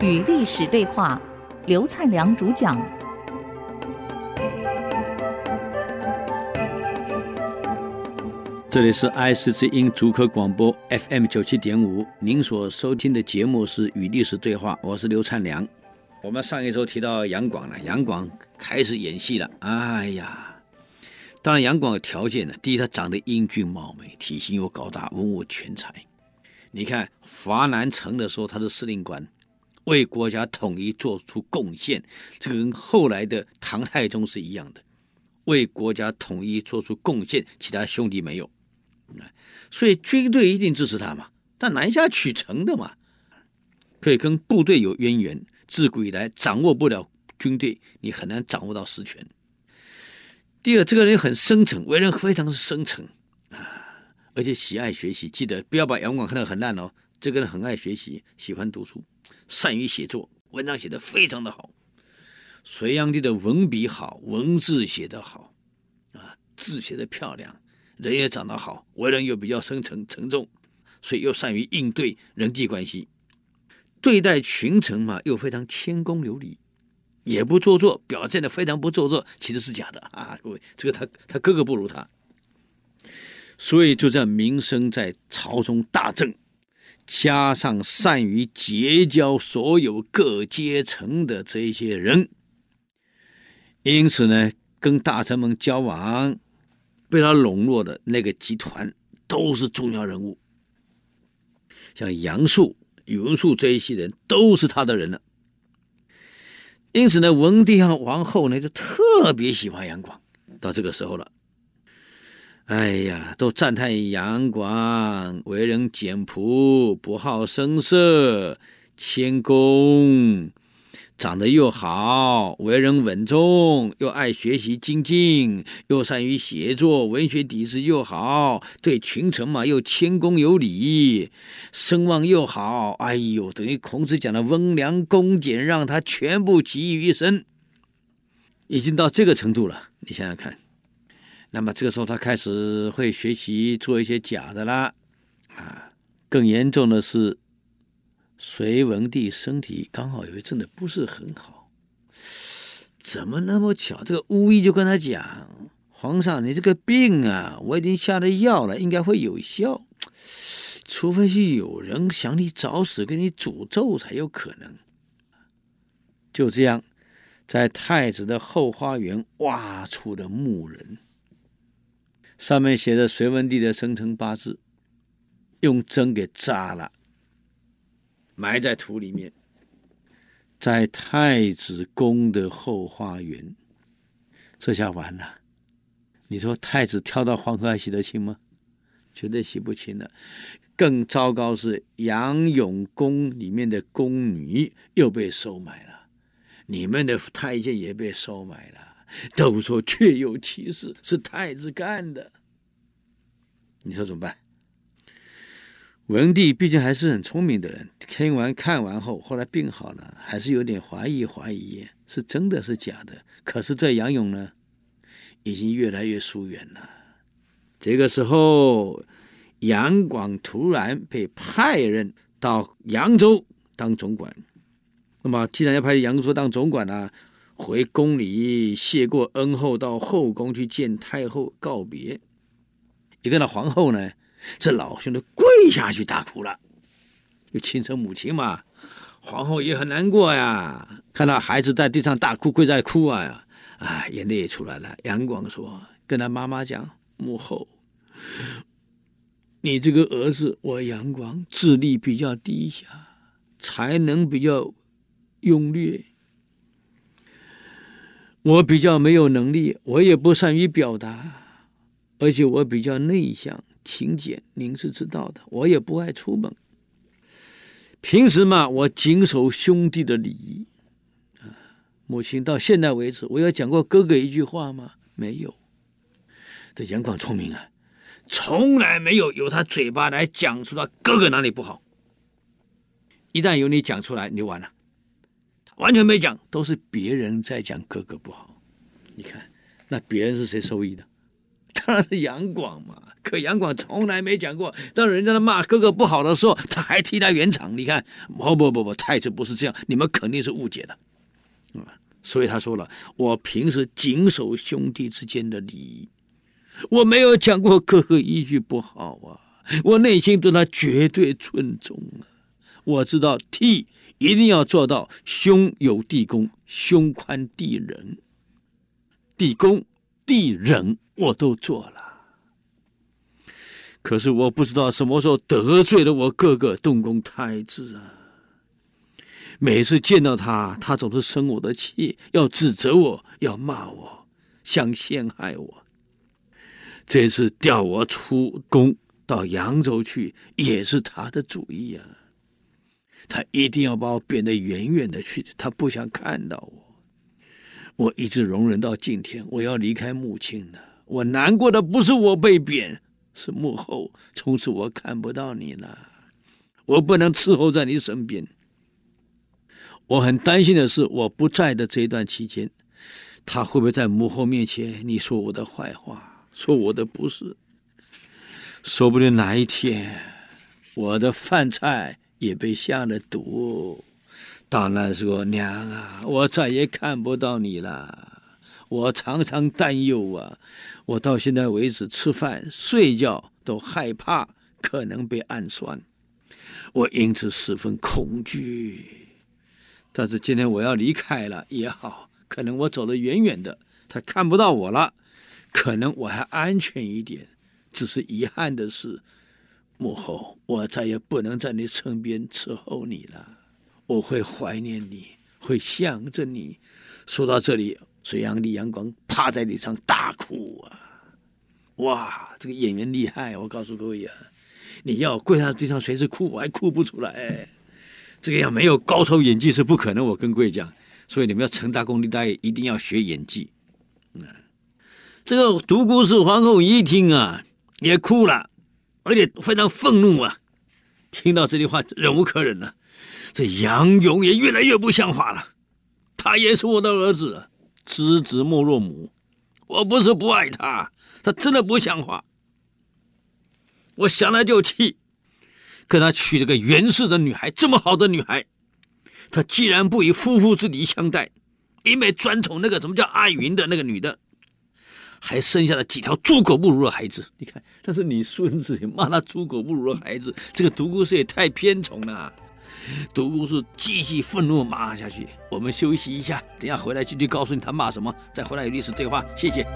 与历史对话，刘灿良主讲。这里是 i c 之音竹科广播 FM 九七点五，您所收听的节目是《与历史对话》，我是刘灿良。我们上一周提到杨广了，杨广开始演戏了。哎呀，当然杨广有条件的，第一他长得英俊貌美，体型又高大，文武全才。你看华南城的时候，他是司令官，为国家统一做出贡献，这个跟后来的唐太宗是一样的，为国家统一做出贡献，其他兄弟没有。啊所以军队一定支持他嘛，他南下取城的嘛，可以跟部队有渊源。自古以来，掌握不了军队，你很难掌握到实权。第二，这个人很深沉，为人非常的深沉，而且喜爱学习。记得不要把杨广看得很烂哦，这个人很爱学习，喜欢读书，善于写作，文章写得非常的好。隋炀帝的文笔好，文字写得好啊，字写得漂亮。人也长得好，为人又比较深沉沉重，所以又善于应对人际关系，对待群臣嘛又非常谦恭有礼，也不做作，表现得非常不做作，其实是假的啊！各位，这个他他哥哥不如他，所以就这样名声在朝中大振，加上善于结交所有各阶层的这一些人，因此呢，跟大臣们交往。被他笼络的那个集团都是重要人物，像杨素、宇文述这一些人都是他的人了。因此呢，文帝和王后呢就特别喜欢杨广。到这个时候了，哎呀，都赞叹杨广为人简朴，不好声色，谦恭。长得又好，为人稳重，又爱学习精进，又善于写作，文学底子又好，对群臣嘛又谦恭有礼，声望又好。哎呦，等于孔子讲的温良恭俭让，他全部集于一身，已经到这个程度了。你想想看，那么这个时候他开始会学习做一些假的啦，啊，更严重的是。隋文帝身体刚好有一阵子不是很好，怎么那么巧？这个巫医就跟他讲：“皇上，你这个病啊，我已经下了药了，应该会有效，除非是有人想你找死，给你诅咒才有可能。”就这样，在太子的后花园挖出的墓人，上面写着隋文帝的生辰八字，用针给扎了。埋在土里面，在太子宫的后花园，这下完了。你说太子跳到黄河还洗得清吗？绝对洗不清了。更糟糕是杨永宫里面的宫女又被收买了，你们的太监也被收买了。都说确有其事，是太子干的。你说怎么办？文帝毕竟还是很聪明的人，听完看完后，后来病好了，还是有点怀疑怀疑，是真的是假的。可是对杨勇呢，已经越来越疏远了。这个时候，杨广突然被派任到扬州当总管。那么，既然要派扬州当总管呢，回宫里谢过恩后，到后宫去见太后告别。一个呢，皇后呢。这老兄弟跪下去大哭了，就亲生母亲嘛，皇后也很难过呀，看到孩子在地上大哭，跪在哭啊呀，啊，眼泪也出来了。杨广说：“跟他妈妈讲，母后，你这个儿子我杨广智力比较低下，才能比较庸劣，我比较没有能力，我也不善于表达，而且我比较内向。”勤俭，您是知道的。我也不爱出门，平时嘛，我谨守兄弟的礼仪。啊，母亲到现在为止，我有讲过哥哥一句话吗？没有。这杨广聪明啊，从来没有由他嘴巴来讲出他哥哥哪里不好。一旦由你讲出来，你就完了。完全没讲，都是别人在讲哥哥不好。你看，那别人是谁受益的？当然是杨广嘛。可杨广从来没讲过，当人家在骂哥哥不好的时候，他还替他圆场。你看，不不不不，太子不是这样，你们肯定是误解的。所以他说了，我平时谨守兄弟之间的礼仪，我没有讲过哥哥一句不好啊，我内心对他绝对尊重啊。我知道替一定要做到兄有弟恭，兄宽弟仁，弟恭弟仁我都做了。可是我不知道什么时候得罪了我哥哥东宫太子啊！每次见到他，他总是生我的气，要指责我，要骂我，想陷害我。这次调我出宫到扬州去，也是他的主意啊！他一定要把我贬得远远的去，他不想看到我。我一直容忍到今天，我要离开母亲了。我难过的不是我被贬。是母后，从此我看不到你了，我不能伺候在你身边。我很担心的是，我不在的这一段期间，他会不会在母后面前你说我的坏话，说我的不是？说不定哪一天，我的饭菜也被下了毒。当然是我，娘啊，我再也看不到你了。我常常担忧啊，我到现在为止吃饭睡觉都害怕可能被暗算，我因此十分恐惧。但是今天我要离开了也好，可能我走得远远的，他看不到我了，可能我还安全一点。只是遗憾的是，母后，我再也不能在你身边伺候你了。我会怀念你，会想着你。说到这里。隋炀帝杨广趴在地上大哭啊！哇，这个演员厉害！我告诉各位啊，你要跪在地上随时哭，我还哭不出来。这个要没有高超演技是不可能。我跟各位讲，所以你们要成大功力，大家一定要学演技。嗯，这个独孤氏皇后一听啊，也哭了，而且非常愤怒啊！听到这句话，忍无可忍了。这杨勇也越来越不像话了，他也是我的儿子。知子莫若母，我不是不爱他，他真的不像话。我想来就气，跟他娶了个袁氏的女孩，这么好的女孩，他既然不以夫妇之礼相待，一味专宠那个什么叫阿云的那个女的，还生下了几条猪狗不如的孩子。你看，但是你孙子也骂他猪狗不如的孩子，这个独孤氏也太偏宠了。独孤氏继续愤怒骂下去。我们休息一下，等下回来继续告诉你他骂什么。再回来与历史对话，谢谢。